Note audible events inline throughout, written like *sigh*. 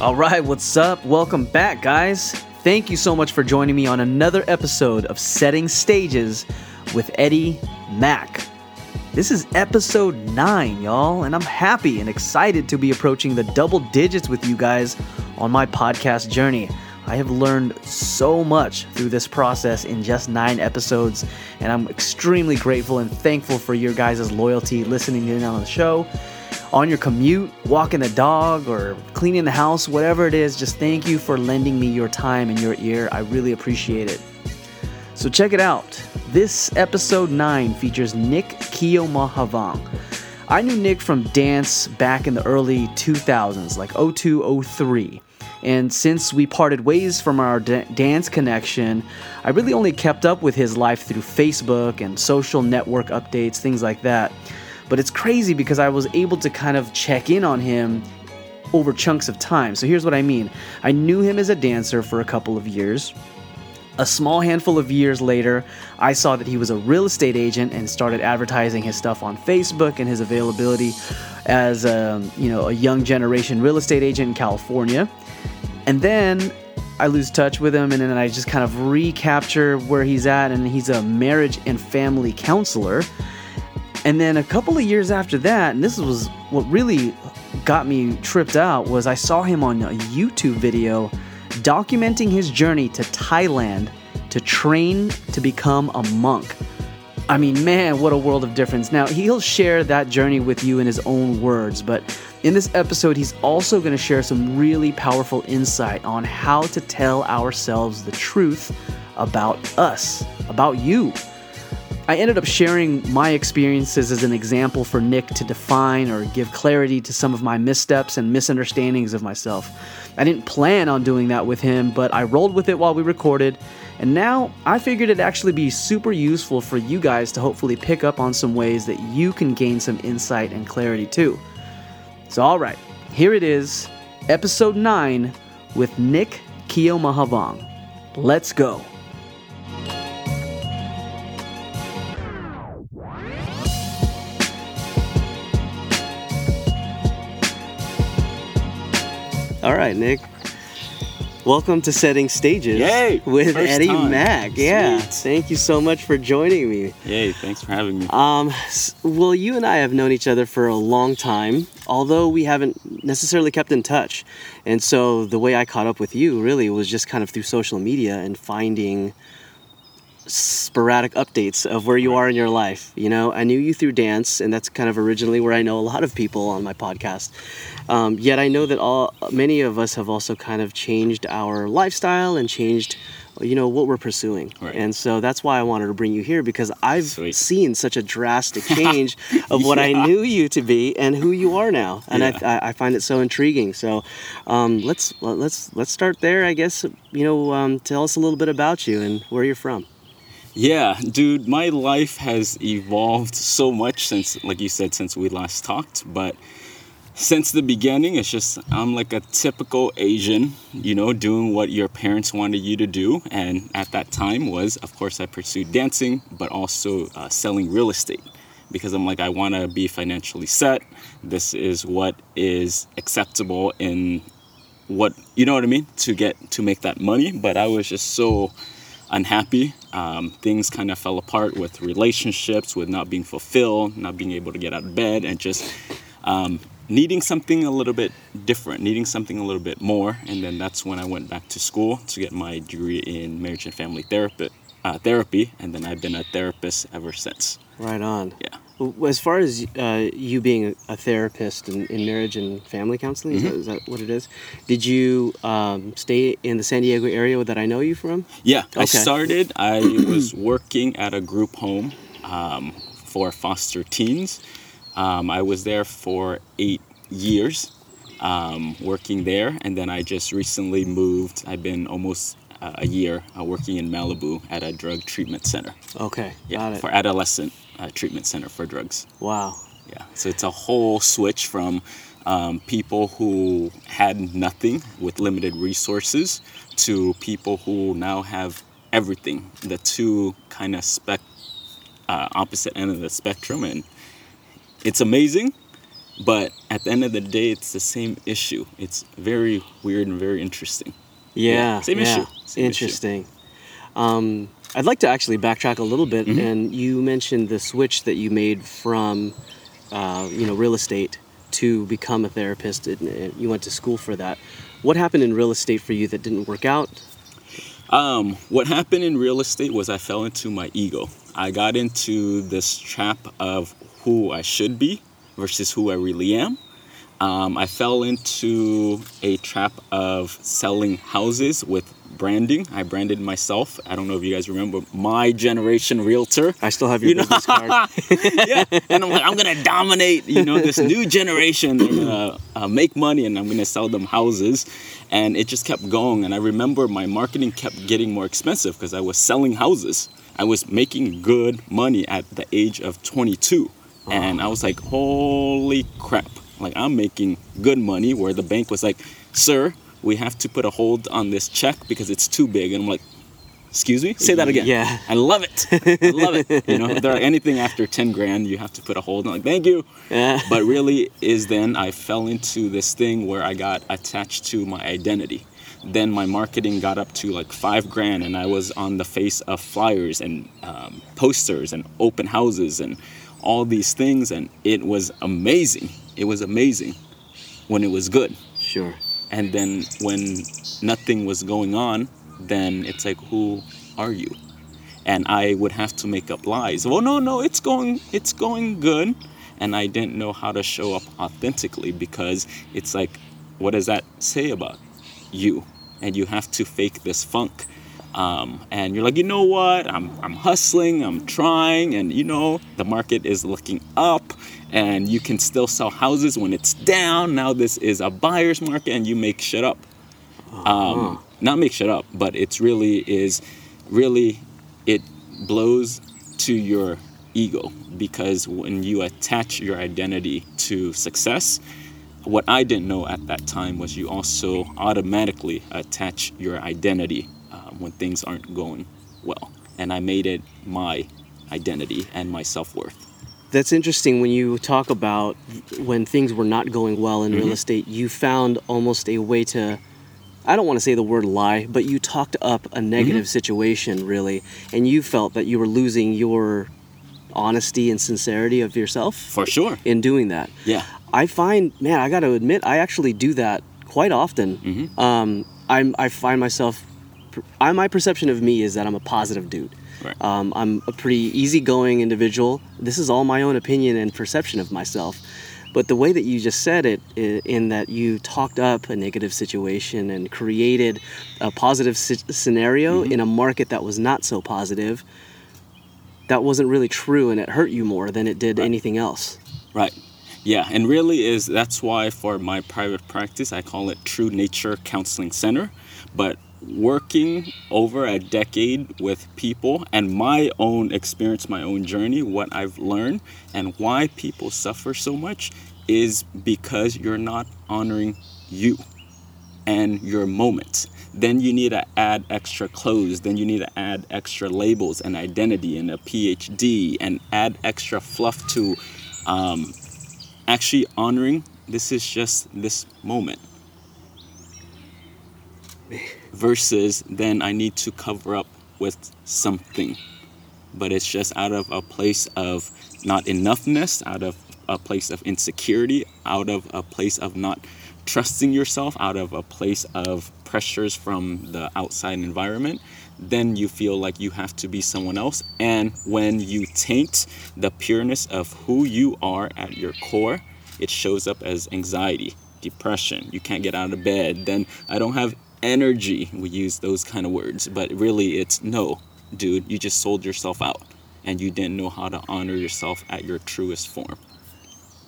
All right, what's up? Welcome back, guys. Thank you so much for joining me on another episode of Setting Stages with Eddie Mack. This is episode 9, y'all, and I'm happy and excited to be approaching the double digits with you guys on my podcast journey. I have learned so much through this process in just nine episodes, and I'm extremely grateful and thankful for your guys' loyalty listening in on the show. On your commute, walking the dog, or cleaning the house, whatever it is, just thank you for lending me your time and your ear. I really appreciate it. So check it out. This episode 9 features Nick Kiyomahavang. I knew Nick from dance back in the early 2000s, like 02, 03. And since we parted ways from our dance connection, I really only kept up with his life through Facebook and social network updates, things like that. But it's crazy because I was able to kind of check in on him over chunks of time. So here's what I mean I knew him as a dancer for a couple of years. A small handful of years later, I saw that he was a real estate agent and started advertising his stuff on Facebook and his availability as a, um, you know, a young generation real estate agent in California. And then I lose touch with him and then I just kind of recapture where he's at and he's a marriage and family counselor. And then a couple of years after that, and this was what really got me tripped out was I saw him on a YouTube video documenting his journey to Thailand to train to become a monk. I mean, man, what a world of difference. Now, he'll share that journey with you in his own words, but in this episode, he's also going to share some really powerful insight on how to tell ourselves the truth about us, about you. I ended up sharing my experiences as an example for Nick to define or give clarity to some of my missteps and misunderstandings of myself. I didn't plan on doing that with him, but I rolled with it while we recorded, and now I figured it'd actually be super useful for you guys to hopefully pick up on some ways that you can gain some insight and clarity too. So, alright, here it is, episode 9 with Nick Kiyomahavang. Let's go. All right, Nick. Welcome to Setting Stages Yay! with First Eddie time. Mack. Yeah, Sweet. thank you so much for joining me. Yay, thanks for having me. Um, well, you and I have known each other for a long time, although we haven't necessarily kept in touch. And so the way I caught up with you really was just kind of through social media and finding sporadic updates of where you are in your life. You know, I knew you through dance, and that's kind of originally where I know a lot of people on my podcast. Um, yet I know that all many of us have also kind of changed our lifestyle and changed, you know, what we're pursuing. Right. And so that's why I wanted to bring you here because I've Sweet. seen such a drastic *laughs* change of what I knew you to be and who you are now, and I, Yeah. I, I find it so intriguing. So um, let's let's let's start there. I guess you know, um, tell us a little bit about you and where you're from. Yeah, dude, my life has evolved so much since, like you said, since we last talked. But since the beginning, it's just I'm like a typical Asian, you know, doing what your parents wanted you to do. And at that time was, of course, I pursued dancing, but also uh, selling real estate because I'm like I want to be financially set. This is what is acceptable in what you know what I mean to get to make that money. But I was just so unhappy. Um, things kind of fell apart with relationships, with not being fulfilled, not being able to get out of bed, and just um, needing something a little bit different, needing something a little bit more. And then that's when I went back to school to get my degree in marriage and family therapy. Uh, therapy, and then I've been a therapist ever since. Right on. Yeah. As far as uh, you being a therapist in, in marriage and family counseling, is, that, is that what it is? Did you um, stay in the San Diego area that I know you from? Yeah, I started. I *clears throat* was working at a group home um, for foster teens. Um, I was there for eight years, um, working there, and then I just recently moved. I've been almost uh, a year uh, working in Malibu at a drug treatment center. Okay, Yeah, got it. for adolescent uh, treatment center for drugs. wow. Yeah, so it's a whole switch from um, people who had nothing with limited resources to people who now have everything. The two kind of spec uh, opposite end of the spectrum, and it's amazing. but at the end of the day, it's the same issue. It's very weird and very interesting. Yeah, same yeah. issue. Same issue. Interesting. Um, I'd like to actually backtrack a little bit, Mm-hmm. and you mentioned the switch that you made from, uh, you know, real estate to become a therapist. And, and you went to school for that. What happened in real estate for you that didn't work out? Um, what happened in real estate was I fell into my ego. I got into this trap of who I should be versus who I really am. Um, I fell into a trap of selling houses with branding. I branded myself. I don't know if you guys remember my generation realtor. I still have your You know- business card. *laughs* yeah, and I'm like, I'm gonna dominate, you know, this new generation. I'm gonna uh, make money, and I'm gonna sell them houses, and it just kept going. And I remember my marketing kept getting more expensive because I was selling houses. I was making good money at the age of 22, and I was like, holy crap! Like I'm making good money. Where the bank was like, sir, we have to put a hold on this check because it's too big, and I'm like. Excuse me? Say that again. Yeah. I love it. I love it. You know, if there are anything after 10 grand, you have to put a hold on. I'm like, thank you. Yeah. But really, is then I fell into this thing where I got attached to my identity. Then my marketing got up to like five grand, and I was on the face of flyers and um, posters and open houses and all these things, and it was amazing. It was amazing when it was good Sure. And then when nothing was going on then it's like who are you? And i would have to make up lies. Well no no it's going it's going good. And i didn't know how to show up authentically because it's like what does that say about you? And you have to fake this funk. Um, and you're like you know what? I'm, I'm hustling i'm trying. And you know the market is looking up and you can still sell houses when it's down. Now this is a buyer's market and you make shit up. Um, not make shit up but it's really is really it blows to your ego because when you attach your identity to success what i didn't know at that time was you also automatically attach your identity um, when things aren't going well. And i made it my identity and my self-worth That's interesting when you talk about when things were not going well in Mm-hmm. real estate, you found almost a way to I don't want to say the word lie, but you talked up a negative Mm-hmm. situation really, and you felt that you were losing your honesty and sincerity of yourself for sure in doing that. yeah I find, man, I got to admit, I actually do that quite often. Mm-hmm. Um, I'm, I find myself, I, my perception of me is that I'm a positive dude. Right. Um, I'm a pretty easygoing individual. This is all my own opinion and perception of myself. But the way that you just said it, in that you talked up a negative situation and created a positive si- scenario Mm-hmm. in a market that was not so positive, that wasn't really true and it hurt you more than it did anything else. Right. Yeah, and really is that's why for my private practice I call it True Nature Counseling Center. But working over a decade with people and my own experience, my own journey, what I've learned and why people suffer so much is because you're not honoring you and your moment. Then you need to add extra clothes. Then you need to add extra labels and identity and a PhD and add extra fluff to um, actually honoring this is just this moment. Versus then I need to cover up with something. But it's just out of a place of not enoughness, out of a place of insecurity, out of a place of not trusting yourself, out of a place of pressures from the outside environment, then you feel like you have to be someone else. And when you taint the pureness of who you are at your core, it shows up as anxiety, depression. You can't get out of bed. Then I don't have energy. We use those kind of words, but really it's no, dude, you just sold yourself out and you didn't know how to honor yourself at your truest form.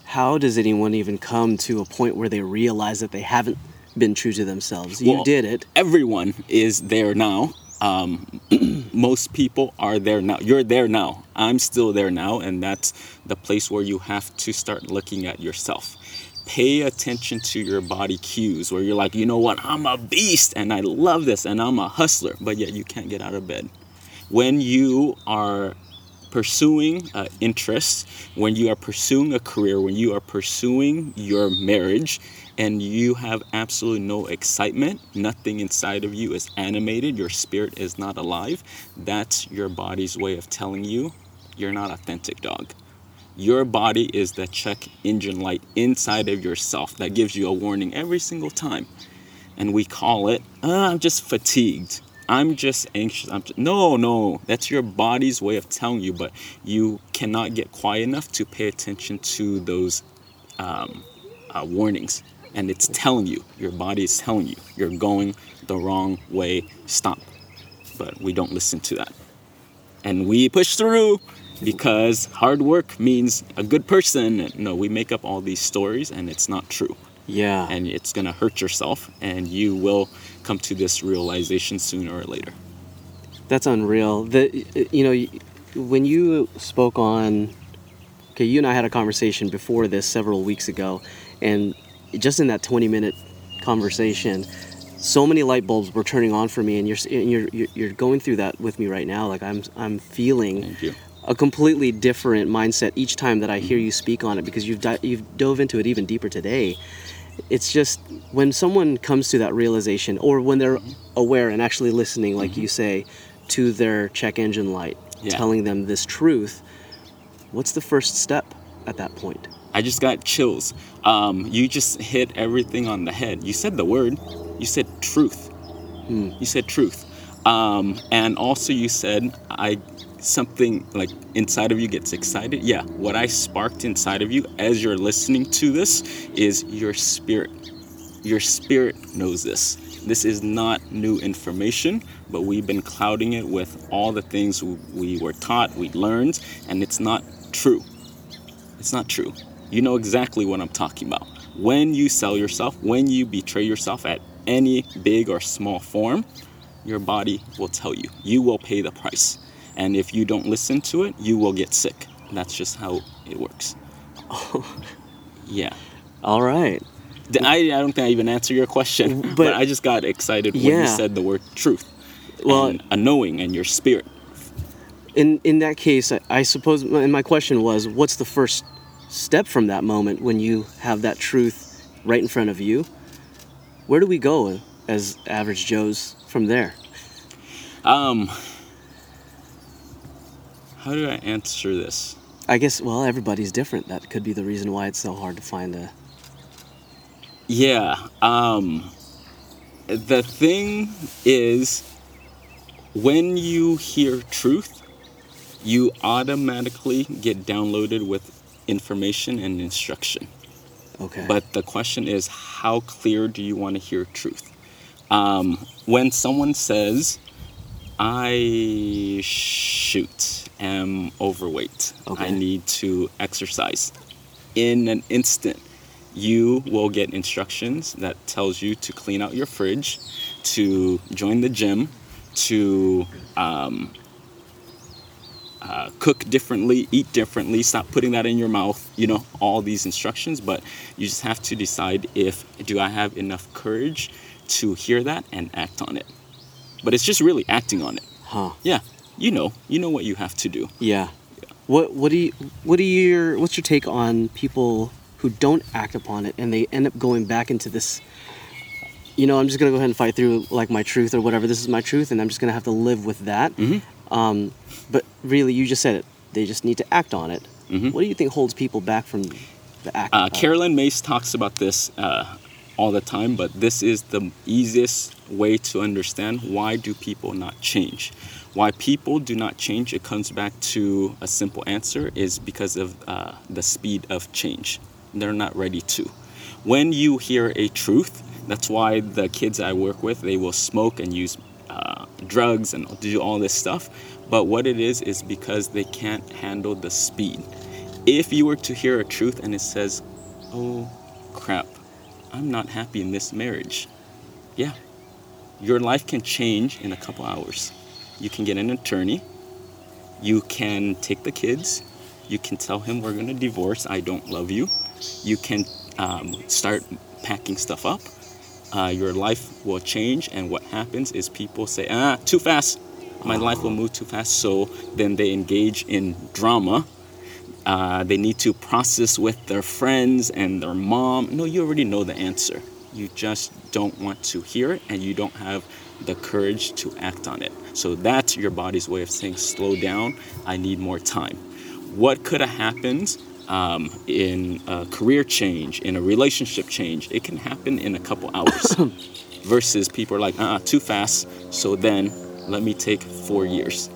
how does anyone even come to a point where they realize that they haven't been true to themselves? You Well, did it. Everyone is there now. Um, *clears throat* most people are there now. You're there now. I'm still there now, and that's the place where you have to start looking at yourself. Pay attention to your body cues where you're like, you know what, I'm a beast and I love this and I'm a hustler, but yet you can't get out of bed. When you are pursuing uh, interests, when you are pursuing a career, when you are pursuing your marriage, and you have absolutely no excitement, nothing inside of you is animated, your spirit is not alive, that's your body's way of telling you you're not authentic, dog. Your body is the check engine light inside of yourself that gives you a warning every single time. And we call it, uh, I'm just fatigued. I'm just anxious. I'm just, no, no, that's your body's way of telling you, but you cannot get quiet enough to pay attention to those um, uh, warnings. And it's telling you, your body is telling you, you're going the wrong way, stop. But we don't listen to that. And we push through because hard work means a good person. No, we make up all these stories and it's not true. Yeah. And it's going to hurt yourself and you will come to this realization sooner or later. That's unreal. The you know when you spoke on okay, you and I had a conversation before this several weeks ago and just in that 20 minute conversation so many light bulbs were turning on for me and you're and you're you're you're going through that with me right now like I'm I'm feeling Thank you. A completely different mindset each time that I hear you speak on it because you've di- you've dove into it even deeper today. It's just when someone comes to that realization, or when they're aware and actually listening, like you say, to their check engine light, Yeah. telling them this truth. What's the first step at that point? I just got chills. Um, you just hit everything on the head. You said the word. You said truth. You said truth. Um, and also you said I something like inside of you gets excited. Yeah, what I sparked inside of you as you're listening to this is your spirit. Your spirit knows this. This is not new information, but we've been clouding it with all the things we- we were taught, we learned, and it's not true. It's not true. You know exactly what I'm talking about. When you sell yourself, when you betray yourself at any big or small form, your body will tell you. You will pay the price. And if you don't listen to it, you will get sick. That's just how it works. *laughs* Yeah. All right. I, I don't think I even answered your question, *laughs* but, But- I just got excited when Yeah. you said the word truth. Well- and a knowing and your spirit. In in that case, I, I suppose, and my question was, what's the first step from that moment when you have that truth right in front of you? Where do we go as average Joes from there? Um, how do I answer this? I guess well, everybody's different. That could be the reason why it's so hard to find a. Yeah. Um, the thing is, when you hear truth, you automatically get downloaded with information and instruction. Okay. But the question is, how clear do you want to hear truth? Um, when someone says, I shoot, am overweight, I need to exercise, in an instant, you will get instructions that tells you to clean out your fridge, to join the gym, to um, uh, cook differently, eat differently, stop putting that in your mouth, you know, all these instructions. But you just have to decide if do I have enough courage to hear that and act on it. But it's just really acting on it. huh. Yeah, you know, you know what you have to do. Yeah. What what do you what do your what's your take on people who don't act upon it and they end up going back into this you know, I'm just gonna go ahead and fight through like my truth or whatever. This is my truth, and I'm just gonna have to live with that. Mhm. Um, but really, you just said it. They just need to act on it. Mhm. What do you think holds people back from the act? Uh, Caroline Myss talks about this uh, all the time, but this is the easiest way to understand why do people not change. Why people do not change, it comes back to a simple answer is because of uh, the speed of change. They're not ready to. When you hear a truth, that's why the kids I work with, they will smoke and use uh, drugs and do all this stuff. But what it is, is because they can't handle the speed. If you were to hear a truth and it says, oh crap, I'm not happy in this marriage. Yeah, your life can change in a couple hours. You can get an attorney, you can take the kids, you can tell him we're gonna divorce, I don't love you. You can um, start packing stuff up. Uh, your life will change, and what happens is people say, ah, too fast. My life will move too fast. So then they engage in drama. Uh, they need to process with their friends and their mom. No, you already know the answer. You just don't want to hear it and you don't have the courage to act on it. So that's your body's way of saying, slow down, I need more time. What could have happened um, in a career change, in a relationship change? It can happen in a couple hours. *coughs* Versus people are like, uh uh too fast. So then let me take four years.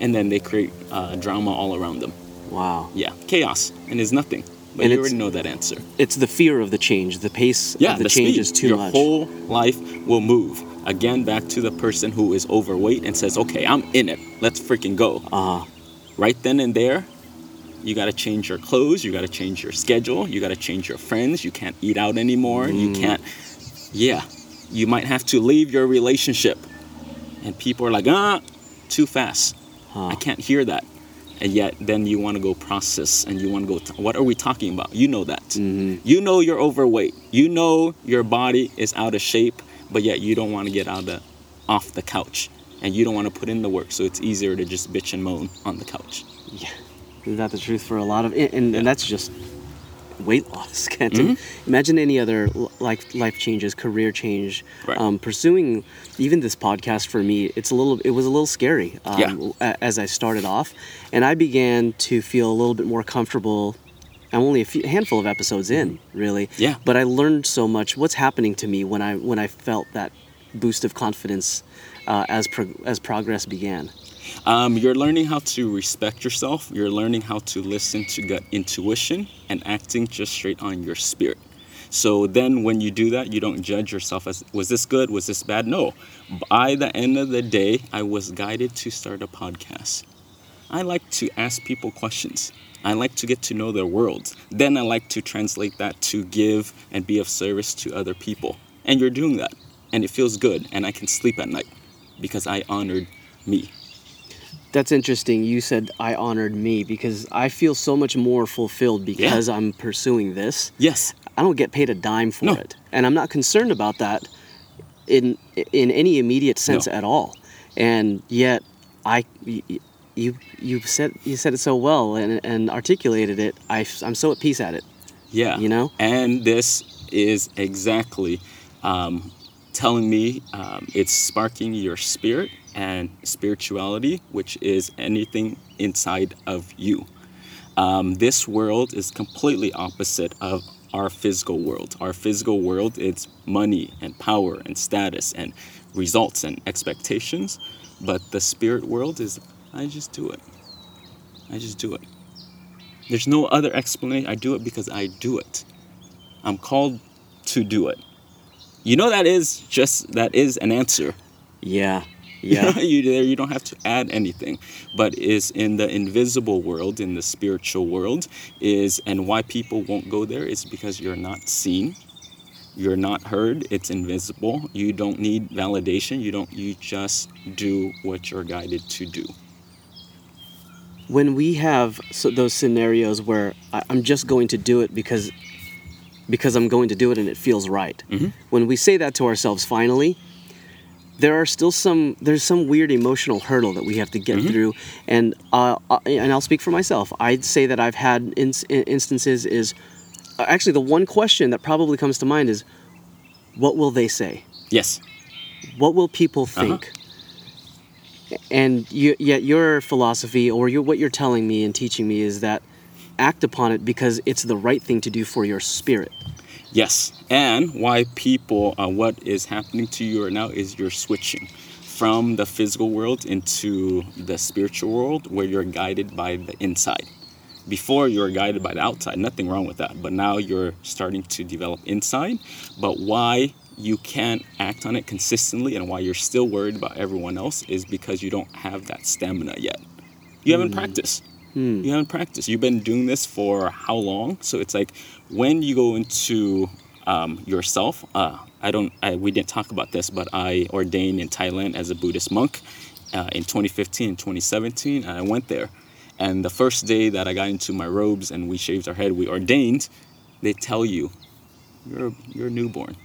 And then they create uh, drama all around them. Wow. Yeah, chaos. And it's nothing. But And you already know that answer. It's the fear of the change. The pace Yeah, of the, the change speed. is too Your much. whole life will move. Again, back to the person who is overweight and says, okay, I'm in it. Let's freaking go. uh, Right then and there, you got to change your clothes. You got to change your schedule. You got to change your friends. You can't eat out anymore. You Mm. can't, yeah. You might have to leave your relationship. And people are like, ah, too fast. huh. I can't hear that. And yet, then you want to go process and you want to go, t- what are we talking about? You know that. Mhm. You know you're overweight. You know your body is out of shape, but yet you don't want to get out of the, off the couch. And you don't want to put in the work, so it's easier to just bitch and moan on the couch. Yeah, isn't that the truth for a lot of and, and, Yeah. and that's just weight loss. *laughs* Can't Mhm. imagine any other life life changes, career change. Right. Um, pursuing even this podcast for me, it's a little. It was a little scary um, Yeah. as I started off, and I began to feel a little bit more comfortable. I'm only a few, handful of episodes in, really. Mm-hmm. Yeah. But I learned so much. What's happening to me when I when I felt that boost of confidence uh, as pro- as progress began. Um, you're learning how to respect yourself. You're learning how to listen to gut intuition and acting just straight on your spirit. So then, when you do that, you don't judge yourself as was this good, was this bad? No. By the end of the day, I was guided to start a podcast. I like to ask people questions. I like to get to know their world. Then I like to translate that to give and be of service to other people. And you're doing that. And it feels good. And I can sleep at night because I honored me. That's interesting. You said I honored me because I feel so much more fulfilled because I'm pursuing this. Yes. I don't get paid a dime for No. it, and I'm not concerned about that in in any immediate sense No. at all. And yet, I you you said you said it so well and, and articulated it. I I'm so at peace at it. Yeah. You know? And this is exactly um, telling me um, it's sparking your spirit and spirituality, which is anything inside of you. Um, this world is completely opposite of our physical world. Our physical world is money and power and status and results and expectations, but the spirit world is I just do it. I just do it. There's no other explanation. I do it because I do it. I'm called to do it. You know that is just that is an answer. Yeah, yeah. *laughs* you there you don't have to add anything. But is in the invisible world, in the spiritual world, is and why people won't go there is because you're not seen. You're not heard. It's invisible. You don't need validation. You don't you just do what you're guided to do. when we have so those scenarios where I, I'm just going to do it because because I'm going to do it and it feels right. Mhm. When we say that to ourselves finally, there are still some there's some weird emotional hurdle that we have to get through and uh, uh, and I'll speak for myself. I'd say that I've had ins- instances is uh, actually the one question that probably comes to mind is what will they say? Yes. what will people think and you, yet your philosophy or your, what you're telling me and teaching me is that act upon it because it's the right thing to do for your spirit Yes, and why people, uh, what is happening to you right now is you're switching from the physical world into the spiritual world where you're guided by the inside. Before you were guided by the outside, nothing wrong with that, but now you're starting to develop inside. But why you can't act on it consistently and why you're still worried about everyone else is because you don't have that stamina yet. You haven't practiced. You haven't practiced. You've been doing this for how long? So it's like when you go into um, yourself. Uh, I don't. I, we didn't talk about this, but I ordained in Thailand as a Buddhist monk uh, in 2015 and 2017, and I went there. And the first day that I got into my robes and we shaved our head, we ordained. They tell you, you're you're newborn.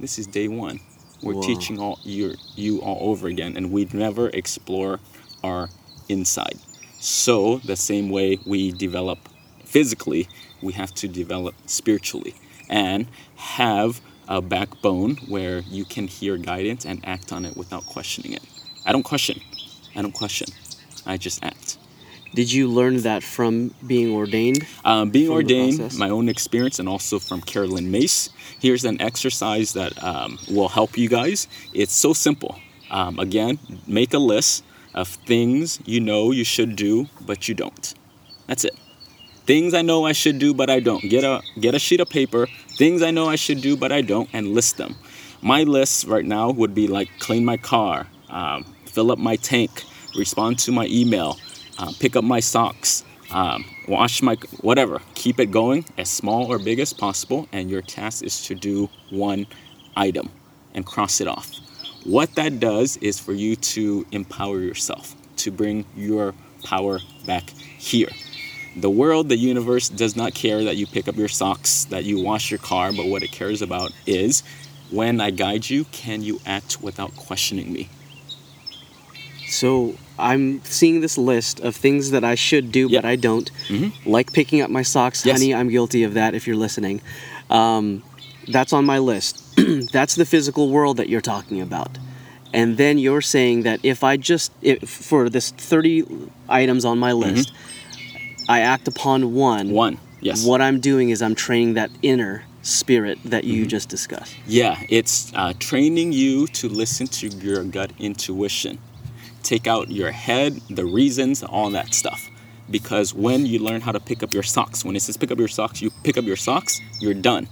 This is day one. We're Whoa. teaching all you you all over again, and we'd never explore our inside. So the same way we develop physically, we have to develop spiritually and have a backbone where you can hear guidance and act on it without questioning it. I don't question. I don't question. I just act. Did you learn that from being ordained? Um, being From ordained, my own experience, and also from Caroline Myss. Here's an exercise that um, will help you guys. It's so simple. Um, again, make a list of things you know you should do, but you don't. That's it. Things I know I should do, but I don't. Get a get a sheet of paper. Things I know I should do, but I don't, and list them. My list right now would be like clean my car, um, fill up my tank, respond to my email, uh, pick up my socks, um, wash my whatever. Keep it going as small or big as possible, and your task is to do one item and cross it off. What that does is for you to empower yourself, to bring your power back here. The world, the universe does not care that you pick up your socks, that you wash your car, but what it cares about is when I guide you, can you act without questioning me? So I'm seeing this list of things that I should do, but I don't. Mhm. Like picking up my socks, Yes. honey. I'm guilty of that. If you're listening, um, that's on my list. *clears throat* that's the physical world that you're talking about. And then you're saying that if I just if, for this 30 items on my list, I act upon one. Mm-hmm. One, yes. What I'm doing is I'm training that inner spirit that Mm-hmm. you just discussed. Yeah, it's uh, training you to listen to your gut intuition. Take out your head, the reasons, all that stuff. Because when you learn how to pick up your socks, when it says pick up your socks, you pick up your socks, you're done.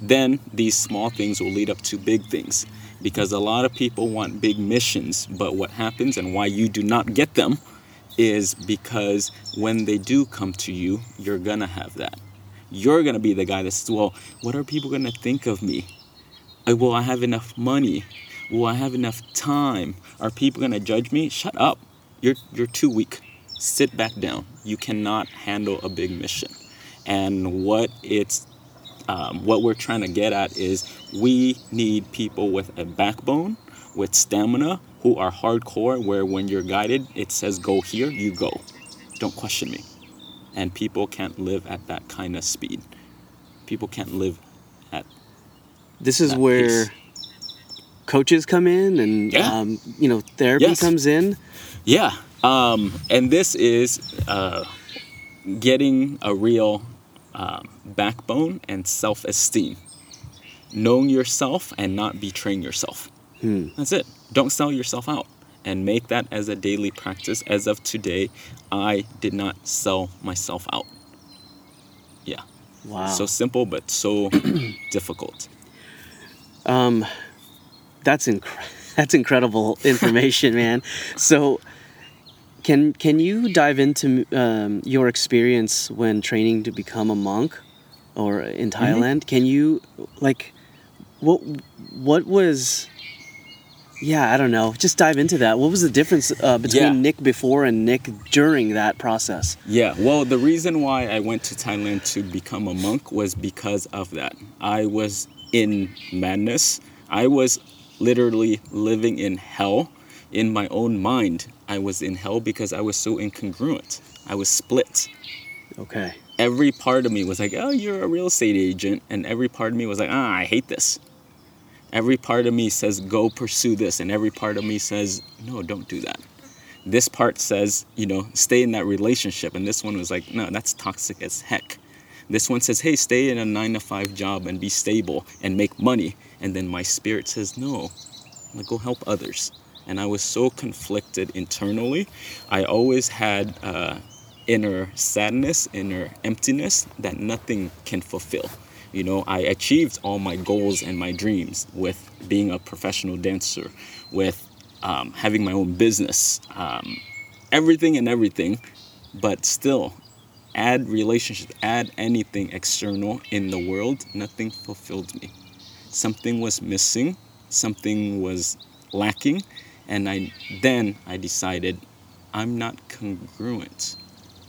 Then these small things will lead up to big things. Because a lot of people want big missions, but what happens and why you do not get them is because when they do come to you, you're gonna have that. You're gonna be the guy that says, Well, what are people gonna think of me? Uh, Will I have enough money? Will I have enough time? Are people gonna judge me? Shut up. You're you're too weak. Sit back down. You cannot handle a big mission. And what it's um, what we're trying to get at is we need people with a backbone, with stamina, who are hardcore. Where when you're guided, it says go here, you go. Don't question me. And people can't live at that kind of speed. People can't live at This is where pace. coaches come in, and Yeah. um, you know therapy Yes. comes in. Yeah, um, and this is uh, getting a real um, backbone and self-esteem, knowing yourself and not betraying yourself. Hmm. That's it. Don't sell yourself out, and make that as a daily practice. As of today, I did not sell myself out. Yeah, Wow. so simple but so *clears throat* difficult. Um, that's inc- *laughs* that's incredible information, man. So, can can you dive into um, your experience when training to become a monk, or in Thailand? Can you like, what what was? Yeah, I don't know. Just dive into that. What was the difference uh, between Yeah. Nick before and Nick during that process? Yeah, well, the reason why I went to Thailand to become a monk was because of that. I was in madness. I was literally living in hell in my own mind. I was in hell because I was so incongruent. I was split. Okay. Every part of me was like, oh, you're a real estate agent. And every part of me was like, ah, I hate this. Every part of me says, go pursue this. And every part of me says, no, don't do that. This part says, you know, stay in that relationship. And this one was like, no, that's toxic as heck. This one says, hey, stay in a nine to five job and be stable and make money. And then my spirit says, no, like, go help others. And I was so conflicted internally. I always had uh, inner sadness, inner emptiness that nothing can fulfill. You know, I achieved all my goals and my dreams with being a professional dancer, with um, having my own business, um, everything and everything, but still, add relationships, add anything external in the world, nothing fulfilled me. Something was missing, something was lacking, and I then I decided I'm not congruent.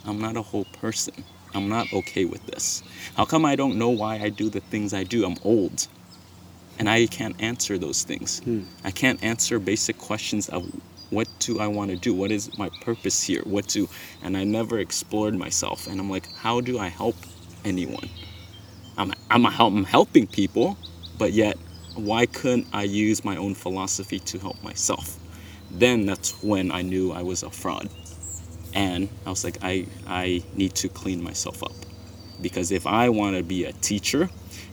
I'm not a whole person. I'm not okay with this. How come I don't know why I do the things I do? I'm old. and I can't answer those things. Hmm. I can't answer basic questions of what do I want to do? What is my purpose here? What do and I never explored myself and I'm like how do I help anyone? I'm I'm, I'm helping people, but yet why couldn't I use my own philosophy to help myself? Then that's when I knew I was a fraud. And I was like I I need to clean myself up. Because if I want to be a teacher,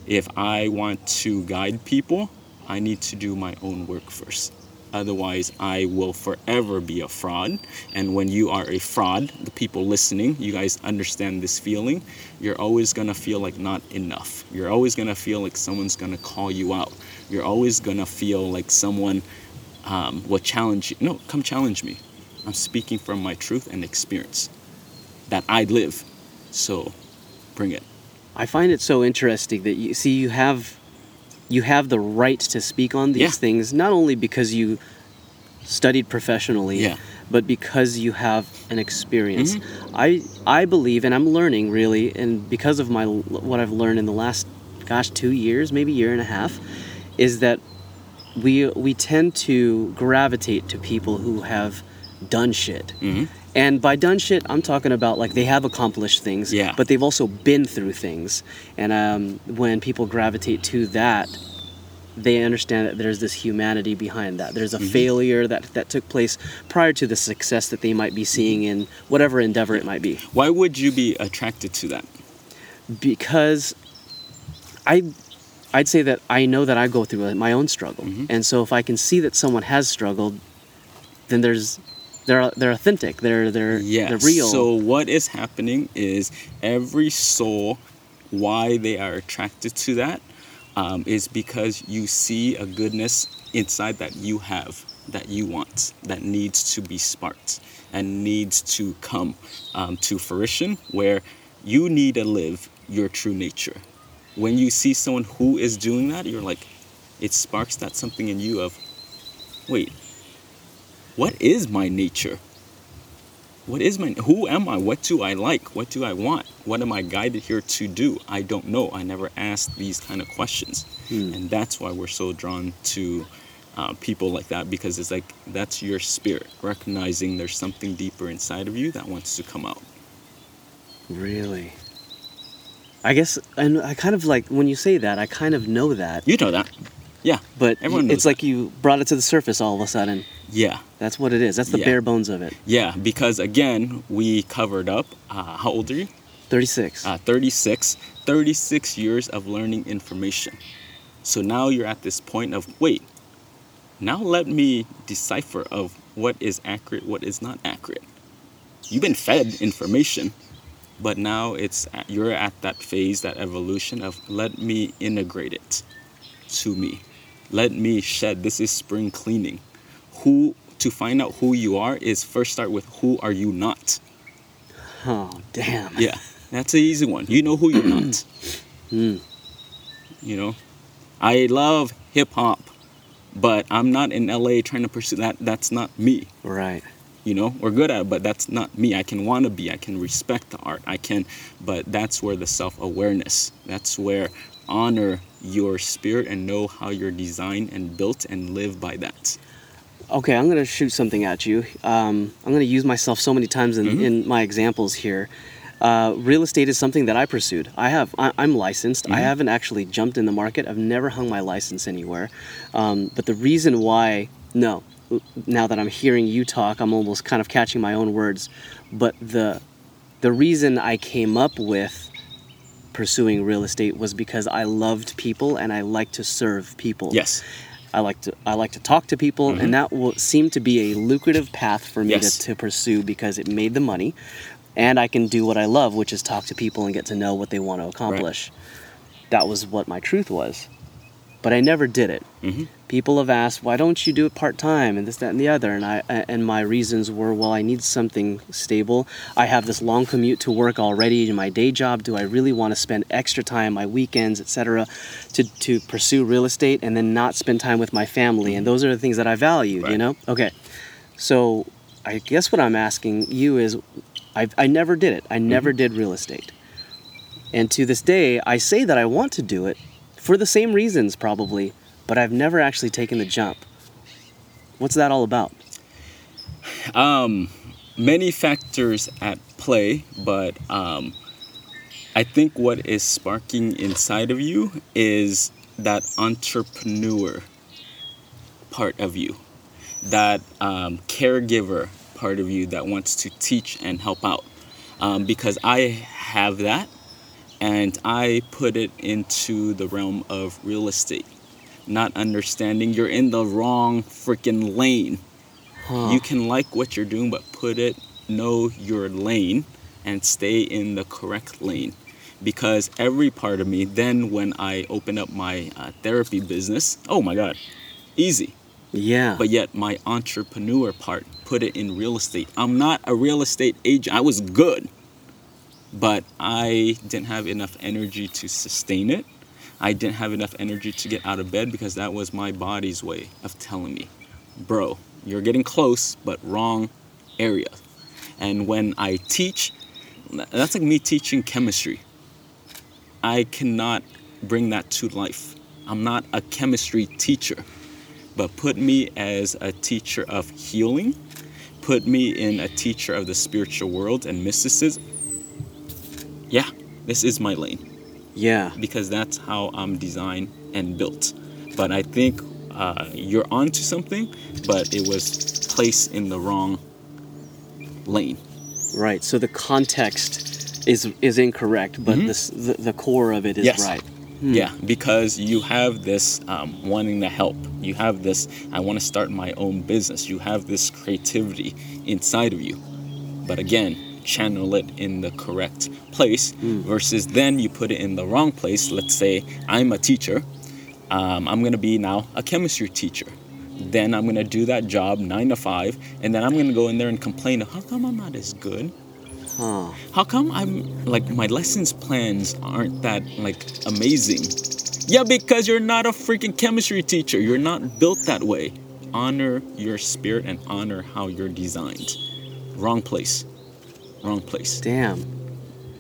if I want to guide people, I need to do my own work first. Otherwise, I will forever be a fraud. And when you are a fraud, the people listening, you guys understand this feeling. You're always going to feel like not enough. You're always going to feel like someone's going to call you out. You're always going to feel like someone um, will challenge you. No, come challenge me. I'm speaking from my truth and experience that I live. So bring it. I find it so interesting that you see you have you have the right to speak on these Yeah. things not only because you studied professionally Yeah. but because you have an experience. Mm-hmm. I I believe and I'm learning really and because of my what I've learned in the last gosh 2 years, maybe year and a half is that we we tend to gravitate to people who have done shit. Mm-hmm. And by done shit, I'm talking about like they have accomplished things, Yeah. but they've also been through things. And um, when people gravitate to that, they understand that there's this humanity behind that. There's a failure that, that took place prior to the success that they might be seeing in whatever endeavor it might be. Why would you be attracted to that? Because I, I'd say that I know that I go through my own struggle. And so if I can see that someone has struggled, then there's, they're, they're authentic. They're, they're, Yes. they're real. So what is happening is every soul, why they are attracted to that, um, is because you see a goodness inside that you have, that you want, that needs to be sparked and needs to come um, to fruition, where you need to live your true nature. When you see someone who is doing that, you're like, it sparks that something in you of, wait, what is my nature? What is my who am I? What do I like? What do I want? What am I guided here to do? I don't know. I never asked these kind of questions. And that's why we're so drawn to uh, people like that because it's like that's your spirit, recognizing there's something deeper inside of you that wants to come out. Really? I guess and I kind of like when you say that, I kind of know that, You know that. Yeah. but everyone knows it's like you brought it to the surface all of a sudden. Yeah. That's what it is. That's the Yeah. bare bones of it. Yeah. Because again, we covered up. Uh, how old are you? 36. uh, 36 36 years of learning information so now you're at this point of wait now let me decipher of what is accurate what is not accurate you've been fed information but now it's at, you're at that phase that evolution of let me integrate it to me let me shed this is spring cleaning who to find out who you are is first start with who are you not oh, damn. yeah, that's an easy one. You know who you're not. *clears throat* Mm. You know, I love hip hop, but I'm not in LA trying to pursue that. That's not me. Right. You know, we're good at it, but that's not me. I can want to be. I can respect the art. I can, but that's where the self awareness. That's where honor your spirit and know how you're designed and built and live by that. Okay, I'm gonna shoot something at you. Um, I'm gonna use myself so many times in, Mm-hmm. in my examples here. Uh, real estate is something that I pursued. I have. I, I'm licensed. Mm-hmm. I haven't actually jumped in the market. I've never hung my license anywhere. Um, but the reason why, no, now that I'm hearing you talk, I'm almost kind of catching my own words. But the the reason I came up with pursuing real estate was because I loved people and I like to serve people. Yes. I like to I like to talk to people, and that will seem to be a lucrative path for me Yes. to, to pursue because it made the money, and I can do what I love, which is talk to people and get to know what they want to accomplish. That was what my truth was, but I never did it. hmm People have asked, "Why don't you do it part time?" and this, that, and the other, and I and my reasons were, "Well, I need something stable. I have this long commute to work already in my day job. Do I really want to spend extra time, my weekends, etc., to to pursue real estate and then not spend time with my family?" And those are the things that I valued, you know. Okay, so I guess what I'm asking you is, I I never did it. I never mm-hmm. did real estate, and to this day, I say that I want to do it for the same reasons probably but I've never actually taken the jump. What's that all about? Um, many factors at play, but um, I think what is sparking inside of you is that entrepreneur part of you, that um, caregiver part of you that wants to teach and help out. Um, because I have that and I put it into the realm of real estate. Not understanding you're in the wrong freaking lane. Huh. You can like what you're doing, but put it, know your lane, and stay in the correct lane. Because every part of me, then when I open up my uh, therapy business, oh my God, easy. Yeah. But yet, my entrepreneur part, put it in real estate. I'm not a real estate agent. I was good, but I didn't have enough energy to sustain it. I didn't have enough energy to get out of bed because that was my body's way of telling me, bro, you're getting close, but wrong area. And when I teach, that's like me teaching chemistry. I cannot bring that to life. I'm not a chemistry teacher, but put me as a teacher of healing, put me in a teacher of the spiritual world and mysticism. Yeah, this is my lane yeah. because that's how I'm designed and built. But I think uh, you're onto something, but it was placed in the wrong lane. Right. So the context is is incorrect, but Mhm. this the, the core of it is Yes. right. Yeah, because you have this um, wanting to help. You have this, I want to start my own business. You have this creativity inside of you. But again, channel it in the correct place versus then you put it in the wrong place. Let's say I'm a teacher. Um, I'm going to be now a chemistry teacher. Then I'm going to do that job nine to five. And then I'm going to go in there and complain, how come I'm not as good? Huh. How come I'm like my lessons plans aren't that like amazing? Yeah, because you're not a freaking chemistry teacher. You're not built that way. Honor your spirit and honor how you're designed. Wrong place. Wrong place. Damn.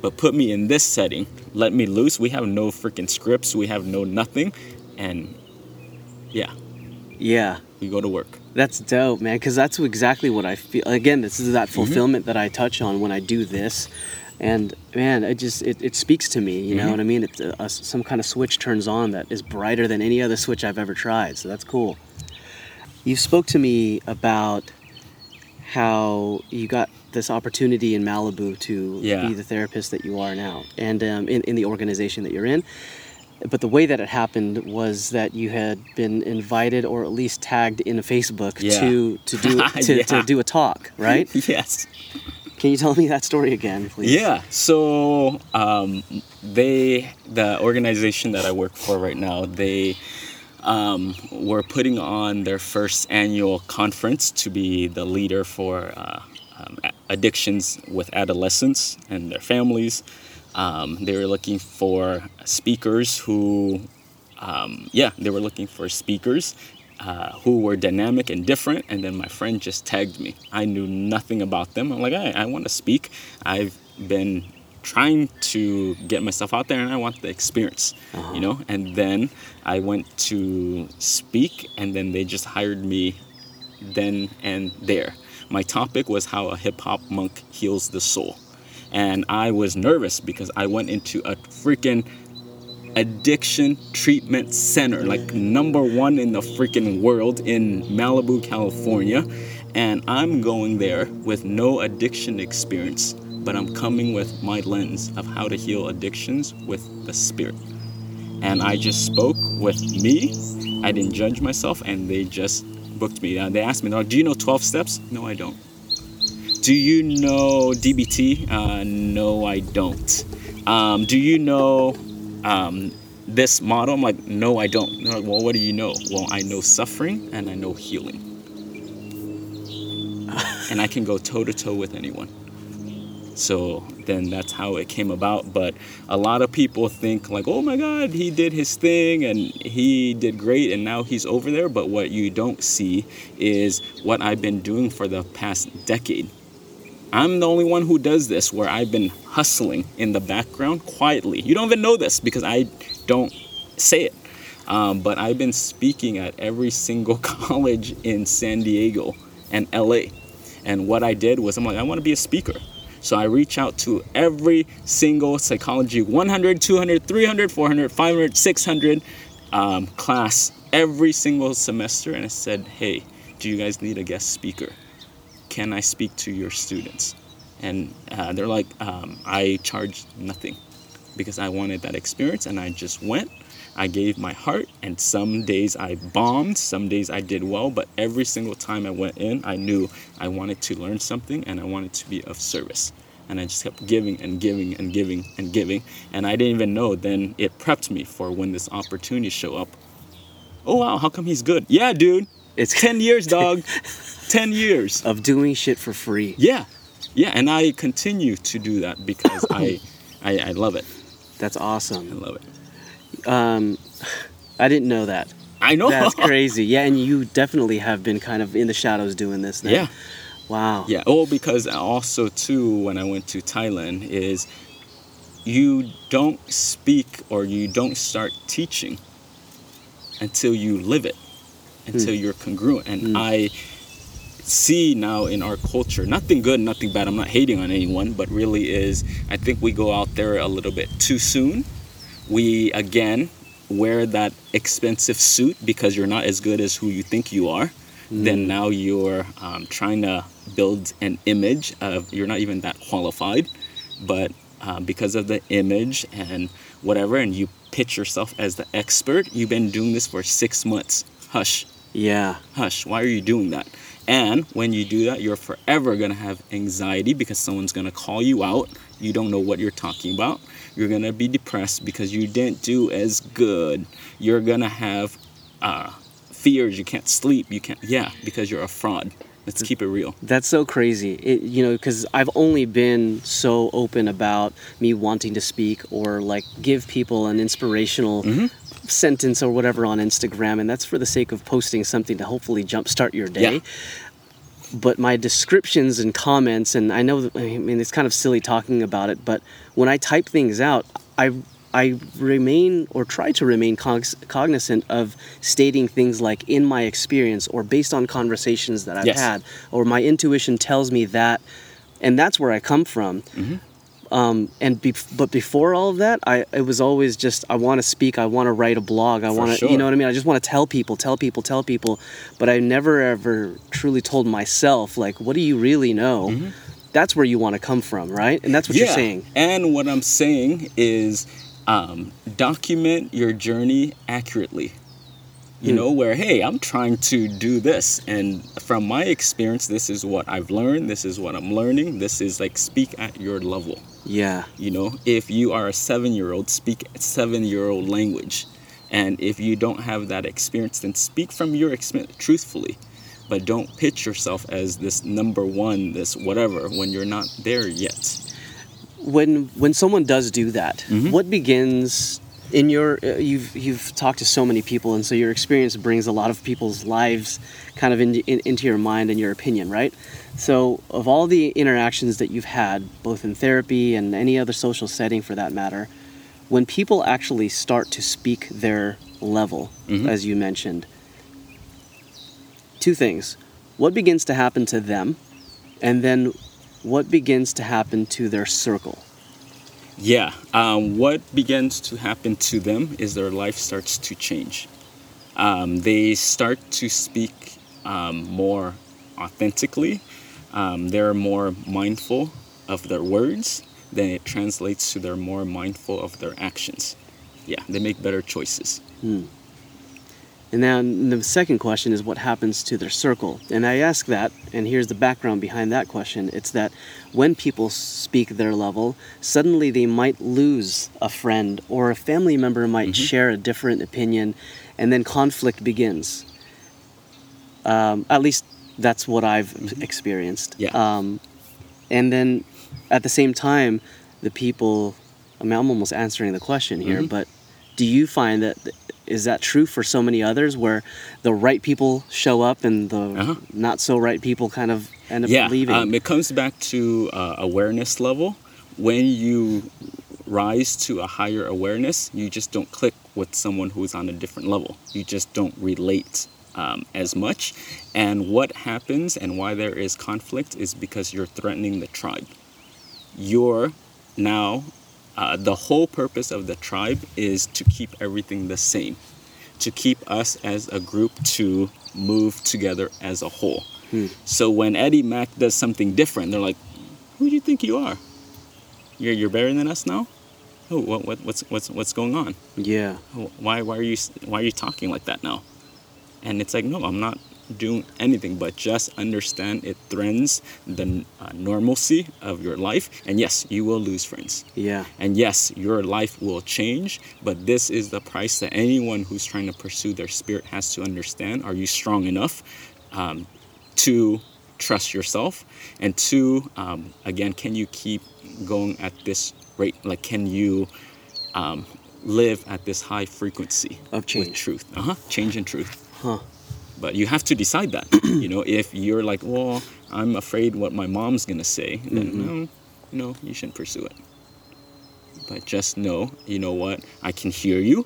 But put me in this setting. Let me loose. We have no freaking scripts. We have no nothing. And yeah, Yeah. we go to work. That's dope, man. Because that's exactly what I feel. Again, this is that fulfillment that I touch on when I do this, and man, it just it, it speaks to me. You know Mhm. what I mean? It's a, some kind of switch turns on that is brighter than any other switch I've ever tried. So that's cool. You spoke to me about how you got this opportunity in Malibu to Yeah. be the therapist that you are now, and um, in in the organization that you're in. But the way that it happened was that you had been invited, or at least tagged in Facebook, Yeah. to to do *laughs* to, Yeah. to do a talk, right? *laughs* yes. Can you tell me that story again, please? Yeah. So um, they, the organization that I work for right now, they um, were putting on their first annual conference to be the leader for uh, um, addictions with adolescents and their families. Um, they were looking for speakers who, um, yeah, they were looking for speakers uh, who were dynamic and different. And then my friend just tagged me. I knew nothing about them. I'm like, hey, I want to speak. I've been trying to get myself out there and I want the experience, uh-huh. you know? And then I went to speak and then they just hired me then and there. My topic was how a hip hop monk heals the soul. And I was nervous because I went into a freaking addiction treatment center, like number one in the freaking world in Malibu, California. And I'm going there with no addiction experience, but I'm coming with my lens of how to heal addictions with the spirit. And I just spoke with me. I didn't judge myself, and they just booked me. And they asked me, Do you know 12 steps? No, I don't. Do you know DBT? Uh, no, I don't. Um, do you know um, this model? I'm like, no, I don't. Like, well, what do you know? Well, I know suffering and I know healing. and I can go toe to toe with anyone. So then that's how it came about. But a lot of people think, like, oh my God, he did his thing and he did great and now he's over there. But what you don't see is what I've been doing for the past decade. I'm the only one who does this where I've been hustling in the background quietly. You don't even know this because I don't say it. Um, but I've been speaking at every single *laughs* college in San Diego and LA. And what I did was, I'm like, I want to be a speaker. So I reach out to every single psychology 100, 200, 300, 400, 500, 600 um, class every single semester and I said, hey, do you guys need a guest speaker? Can I speak to your students? And uh, they're like, um, I charge nothing because I wanted that experience and I just went. I gave my heart, and some days I bombed, some days I did well, but every single time I went in, I knew I wanted to learn something and I wanted to be of service. And I just kept giving and giving and giving and giving. And I didn't even know then it prepped me for when this opportunity show up. Oh wow, how come he's good? Yeah, dude. It's 10 years, *laughs* dog. 10 years. of doing shit for free. Yeah. Yeah, and I continue to do that because I, *coughs* I I love it. That's awesome. I love it. Um, I didn't know that. I know. That's *laughs* crazy. Yeah, and you definitely have been kind of in the shadows doing this. Then. Yeah. Wow. Yeah. Oh, because also too, when I went to Thailand, is you don't speak or you don't start teaching until you live it, until you're congruent. And I see now in our culture, nothing good, nothing bad. I'm not hating on anyone, but really is I think we go out there a little bit too soon. We again wear that expensive suit because you're not as good as who you think you are. Then now you're um, trying to build an image of you're not even that qualified, but uh, because of the image and whatever, and you pitch yourself as the expert, you've been doing this for six months. Hush Yeah. hush why are you doing that and when you do that you're forever going to have anxiety because someone's going to call you out you don't know what you're talking about you're going to be depressed because you didn't do as good you're going to have uh, fears you can't sleep you can't yeah because you're a fraud let's keep it real That's so crazy. It, you know, because I've only been so open about me wanting to speak or like give people an inspirational Mm-hmm. sentence or whatever on Instagram, and that's for the sake of posting something to hopefully jumpstart your day. Yeah. But my descriptions and comments, and I know, that, I mean, it's kind of silly talking about it, but when I type things out, I I remain or try to remain cog- cognizant of stating things like in my experience or based on conversations that I've Yes. had or my intuition tells me that and that's where I come from. Mm-hmm. Um, and be- but before all of that, I it was always just I want to speak, I want to write a blog, I want to sure. you know what I mean. I just want to tell people, tell people, tell people, but I never ever truly told myself like, what do you really know? That's where you want to come from, right? And that's what you're saying. And what I'm saying is um, document your journey accurately. You Hmm. know, where, hey, I'm trying to do this. And from my experience, this is what I've learned. This is what I'm learning. This is like speak at your level. Yeah. You know, if you are a seven year old, speak seven year old language. And if you don't have that experience, then speak from your experience truthfully. But don't pitch yourself as this number one, this whatever, when you're not there yet. when when someone does do that, Mm-hmm. what begins in your uh, you've you've talked to so many people, and so your experience brings a lot of people's lives kind of in, in, into your mind and your opinion, right? So, of all the interactions that you've had, both in therapy and any other social setting for that matter, when people actually start to speak their level, Mhm. as you mentioned, two things: what begins to happen to them, and then what begins to happen to their circle. Yeah. Um, what begins to happen to them is their life starts to change. Um, they start to speak um, more authentically. Um, they're more mindful of their words. Then it translates to they're more mindful of their actions. Yeah, they make better choices. And then the second question is what happens to their circle. And I ask that, and here's the background behind that question. It's that when people speak their level, suddenly they might lose a friend or a family member might share a different opinion, and then conflict begins. Um, at least that's what I've experienced. Yeah. Um, and then at the same time, the people, I mean, I'm almost answering the question here, Mhm. but do you find that is that true for so many others where the right people show up and the Uh-huh. not so right people kind of end up yeah, leaving? Um, it comes back to uh, awareness level. When you rise to a higher awareness, you just don't click with someone who's on a different level. You just don't relate um, as much. And what happens and why there is conflict is because you're threatening the tribe. You're now, uh, the whole purpose of the tribe is to keep everything the same, to keep us as a group to move together as a whole. So when Eddie Mack does something different, they're like, "Who do you think you are? You're you're better than us now? Oh, what, what what's what's what's going on? Yeah. Why why are you why are you talking like that now?" And it's like, no, I'm not doing anything but just understand it threatens the uh, normalcy of your life. And yes, you will lose friends. Yeah. And yes, your life will change, but this is the price that anyone who's trying to pursue their spirit has to understand. Are you strong enough um, to trust yourself? And two, um, again, can you keep going at this rate? Like, can you um, live at this high frequency Of with change. truth? Uh huh. Change and truth. Huh. But you have to decide that. *clears throat* you know, if you're like, well, I'm afraid what my mom's gonna say, then Mm-hmm. no, no, you shouldn't pursue it. But just know, you know what? I can hear you.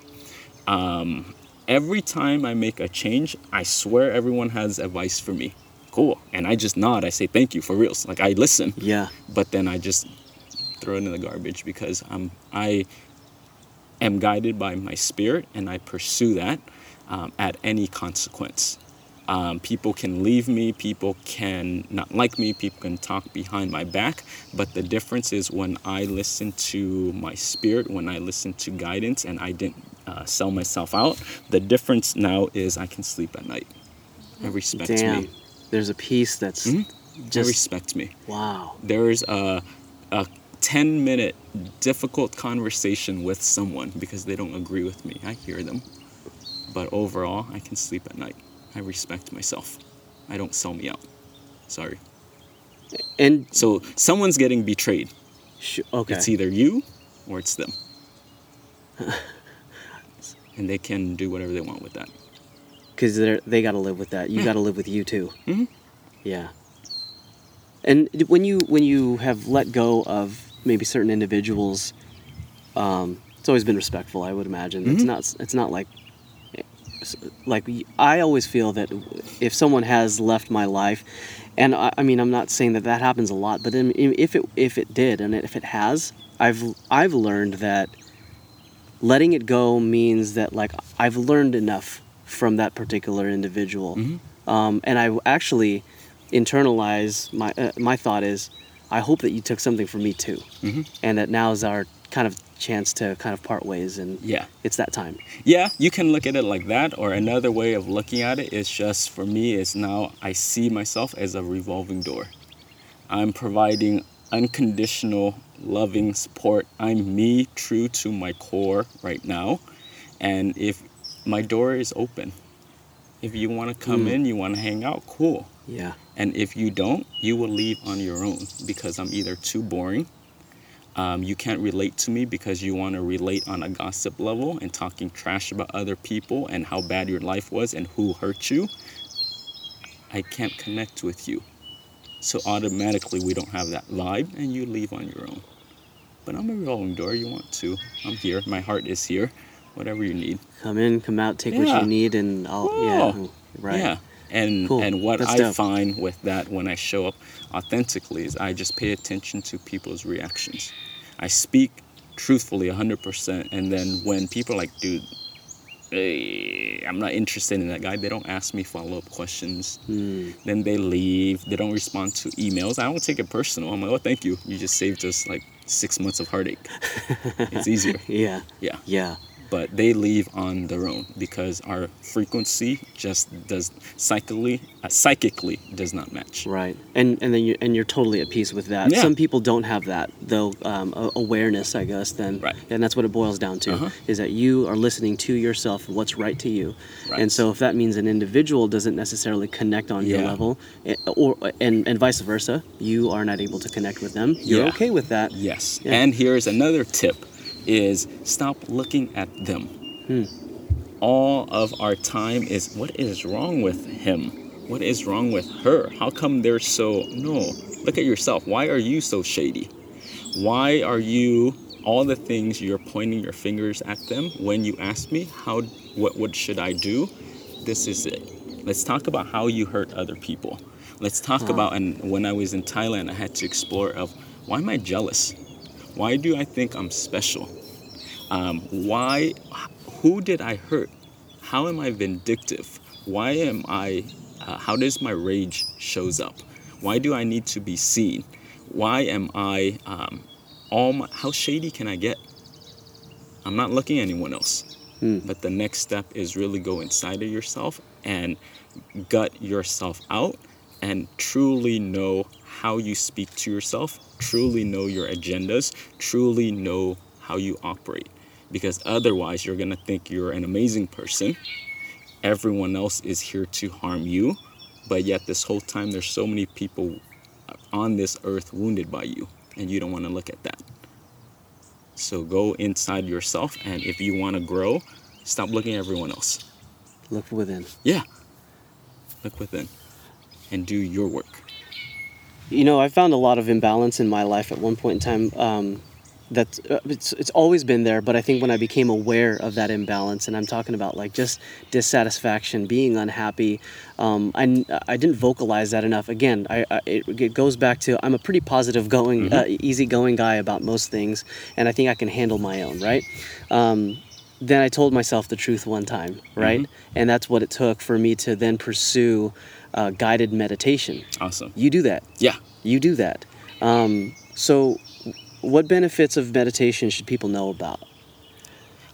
Um, every time I make a change, I swear everyone has advice for me. Cool. And I just nod. I say thank you for reals. Like I listen, Yeah. but then I just throw it in the garbage because I'm I am guided by my spirit and I pursue that um, at any consequence. Um, people can leave me, people can not like me, people can talk behind my back, but the difference is when I listen to my spirit, when I listen to guidance, and I didn't uh, sell myself out, the difference now is I can sleep at night. It respects Damn. me. There's a piece that's Mhm. It just respects me wow. there's a, a 10 minute difficult conversation with someone because they don't agree with me. I hear them. But overall, I can sleep at night. I respect myself. I don't sell me out. Sorry. And So someone's getting betrayed. sh- okay. It's either you or it's them. *laughs* and they can do whatever they want with that. because they they got to live with that. You Yeah. got to live with you too. Mhm. Yeah. And when you when you have let go of maybe certain individuals, um, it's always been respectful. I would imagine it's Mhm. not it's not like it's- like I always feel that if someone has left my life, and I, I mean I'm not saying that that happens a lot, but if it if it did and if it has, I've I've learned that letting it go means that like I've learned enough from that particular individual, Mhm. um, and I actually internalize my uh, my thought is I hope that you took something from me too, Mhm. and that now is our kind of chance to kind of part ways, and Yeah. it's that time. Yeah, you can look at it like that, or another way of looking at it is just for me is now I see myself as a revolving door. I'm providing unconditional, loving support. I'm me, true to my core right now. And if my door is open, if you want to come Mm. in, you want to hang out, cool. Yeah. And if you don't, you will leave on your own because I'm either too boring, um, you can't relate to me because you want to relate on a gossip level and talking trash about other people and how bad your life was and who hurt you. I can't connect with you. So automatically we don't have that vibe and you leave on your own. But I'm a revolving door. You want to. I'm here. My heart is here. Whatever you need. Come in, come out, take what you need, and I'll Cool. yeah. Right. Yeah. And Cool. and what That's I dope. find with that when I show up authentically is I just pay attention to people's reactions. I speak truthfully 100% and then when people are like dude hey, I'm not interested in that guy they don't ask me follow-up questions Mm, then they leave they don't respond to emails I don't take it personal I'm like oh thank you you just saved us like six months of heartache *laughs* it's easier yeah. yeah Yeah. But they leave on their own because our frequency just does psychically uh, psychically does not match Right. And and then you and you're totally at peace with that. Yeah. Some people don't have that though um, awareness, I guess. Then. Right. And that's what it boils down to Uh-huh. is that you are listening to yourself what's right to you. Right. And so if that means an individual doesn't necessarily connect on your level, eh, or and and vice versa, you are not able to connect with them. You're Yeah. okay with that. yes Yeah. and here's another tip is stop looking at them Hmm. all of our time is what is wrong with him what is wrong with her how come they're so no look at yourself why are you so shady why are you all the things you're pointing your fingers at them when you ask me how what what should I do, this is it. Let's talk about how you hurt other people. Let's talk about and when I was in Thailand I had to explore of why am I jealous? Why do I think I'm special? Um, why who did I hurt? How am I vindictive? Why am I uh, how does my rage shows up? Why do I need to be seen? Why am I um, all my, how shady can I get? I'm not looking at anyone else. But the next step is really go inside of yourself and gut yourself out and truly know how you speak to yourself, truly know your agendas, truly know how you operate. Because otherwise, you're going to think you're an amazing person. Everyone else is here to harm you. But yet, this whole time, there's so many people on this earth wounded by you, and you don't want to look at that. So go inside yourself, and if you want to grow, stop looking at everyone else. Look within. Yeah. Look within and do your work. You know, I found a lot of imbalance in my life at one point in time. Um, that uh, it's it's always been there, but I think when I became aware of that imbalance, and I'm talking about like just dissatisfaction, being unhappy, um, I I didn't vocalize that enough. Again, I, I it, it goes back to I'm a pretty positive going, uh, easygoing guy about most things, and I think I can handle my own, right? Um, then I told myself the truth one time, right? And that's what it took for me to then pursue uh, guided meditation. Awesome. You do that. Yeah. You do that. Um, so, what benefits of meditation should people know about?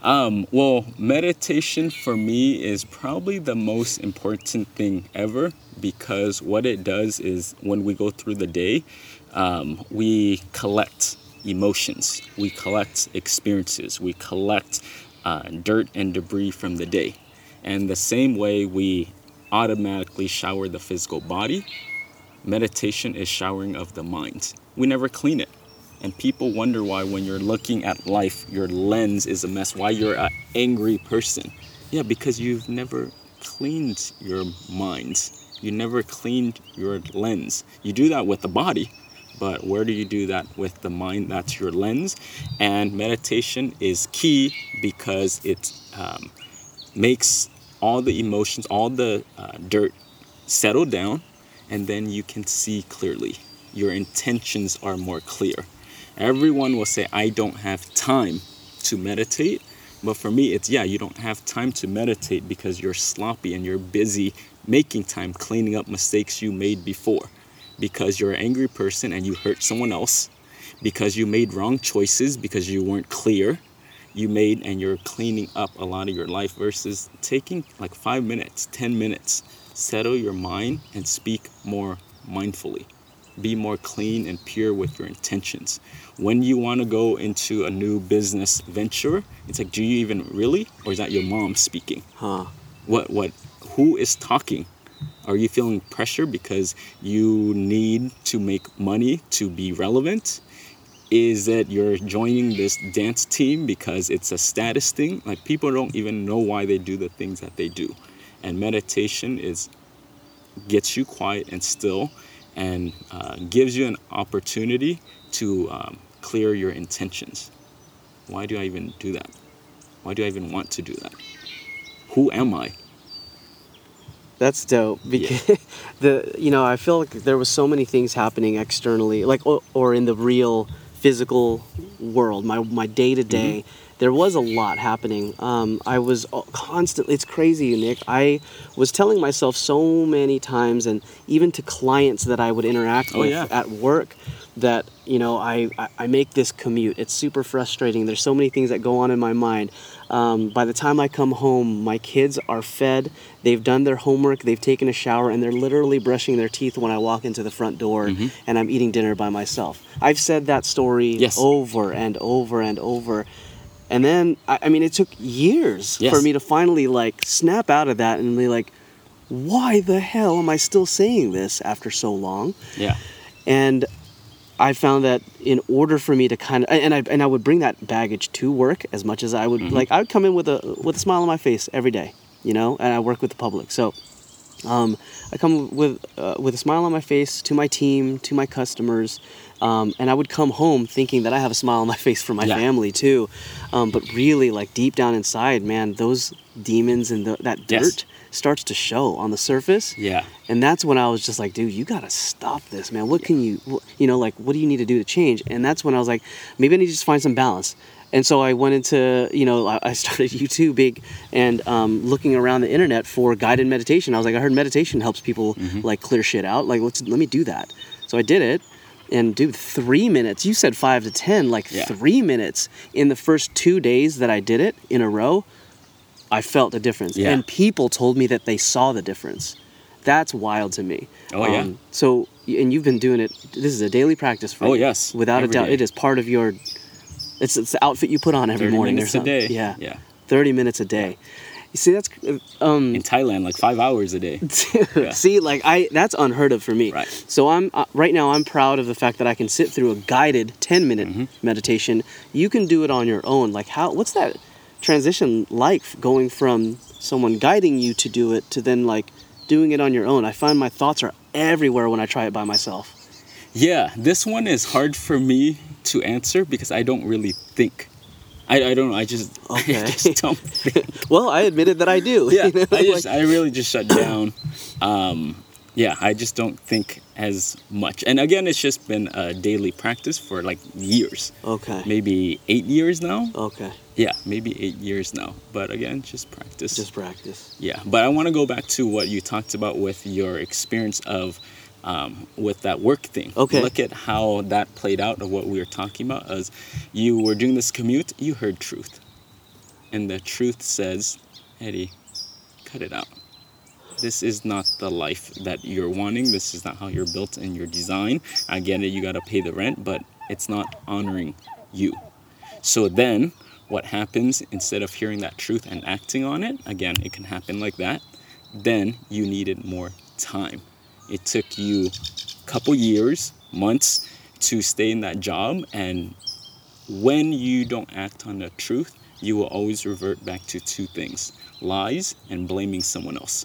Um, well, meditation for me is probably the most important thing ever because what it does is when we go through the day, um, we collect emotions, we collect experiences, we collect uh, dirt and debris from the day. And the same way we automatically shower the physical body, meditation is showering of the mind. We never clean it. And people wonder why, when you're looking at life, your lens is a mess, why you're an angry person. Yeah, because you've never cleaned your mind. You never cleaned your lens. You do that with the body, but where do you do that with the mind? That's your lens. And meditation is key because it um, makes all the emotions, all the uh, dirt settle down, and then you can see clearly. Your intentions are more clear. Everyone will say, I don't have time to meditate. But for me, it's yeah, you don't have time to meditate because you're sloppy and you're busy making time cleaning up mistakes you made before. Because you're an angry person and you hurt someone else. Because you made wrong choices because you weren't clear. You made and you're cleaning up a lot of your life versus taking like five minutes, 10 minutes. Settle your mind and speak more mindfully be more clean and pure with your intentions. When you want to go into a new business venture, it's like, do you even really, or is that your mom speaking? Huh. What, what, who is talking? Are you feeling pressure because you need to make money to be relevant? Is that you're joining this dance team because it's a status thing? Like people don't even know why they do the things that they do. And meditation is gets you quiet and still and uh, gives you an opportunity to um, clear your intentions. Why do I even do that? Why do I even want to do that? Who am I? That's dope because *laughs* the you know I feel like there was so many things happening externally, like or, or in the real physical world, my my day to day. There was a lot happening. Um, I was uh, constantly. It's crazy, Nick. I was telling myself so many times, and even to clients that I would interact Oh, with yeah. at work, that you know I, I make this commute. It's super frustrating. There's so many things that go on in my mind. Um, by the time I come home, my kids are fed. They've done their homework. They've taken a shower, and they're literally brushing their teeth when I walk into the front door, and I'm eating dinner by myself. I've said that story Yes. over and over and over. And then, I, I mean, it took years Yes. for me to finally like snap out of that and be like, why the hell am I still saying this after so long? Yeah. and I found that in order for me to kind of and I and I would bring that baggage to work as much as I would like I would come in with a with a smile on my face every day, you know, and I work with the public. So um, I come with uh, with a smile on my face to my team, to my customers, Um, and I would come home thinking that I have a smile on my *laughs* face for my Yeah. family too. Um, but really, like deep down inside, man, those demons and the, that dirt Yes. Starts to show on the surface. Yeah. And that's when I was just like, dude, you gotta stop this, man. What can you, you know, like, what do you need to do to change? And that's when I was like, maybe I need to just find some balance. And so I went into, you know, I *laughs* started YouTubing and um, looking around the internet for guided meditation. I was like, I heard meditation helps people like clear shit out. Like, let's let me do that. So I did it. And dude, three minutes. You said five to ten, like Yeah. three minutes in the first two days that I did it in a row. I felt a difference, Yeah. and people told me that they saw the difference. That's wild to me. Um, Oh, yeah. So, and you've been doing it. This is a daily practice for Oh, you. yes. Without Every a doubt, day. it is part of your. It's, it's the outfit you put on every 30 morning. minutes or a day. Yeah. Yeah. Thirty minutes a day. You see, that's um. In Thailand, like five hours a day. *laughs* Yeah. See, like I, that's unheard of for me. Right. So I'm uh, right now. I'm proud of the fact that I can sit through a guided 10 minute Mm-hmm. meditation. You can do it on your own. Like how? What's that transition like? Going from someone guiding you to do it to then like doing it on your own. I find my thoughts are everywhere when I try it by myself. Yeah, this one is hard for me to answer because I don't really think. I, I don't know. I just *laughs* Okay. I just don't *laughs* think. Well, I admitted that I do. *laughs* Yeah, you know, I just like- I really just shut down. Um, yeah, I just don't think as much. And again, it's just been a daily practice for like years, okay. maybe eight years now. Okay. Yeah, maybe eight years now. But again, just practice. Just practice. Yeah, but I want to go back to what you talked about with your experience of um, with that work thing. Okay. Look at how that played out of what we were talking about. As you were doing this commute, you heard truth, and the truth says, Eddie, cut it out. This is not the life that you're wanting. This is not how you're built in your design. I get it, you got to pay the rent, but it's not honoring you. So then, what happens instead of hearing that truth and acting on it, again, it can happen like that, then you needed more time. It took you a couple years, months to stay in that job. And when you don't act on the truth, you will always revert back to two things lies and blaming someone else.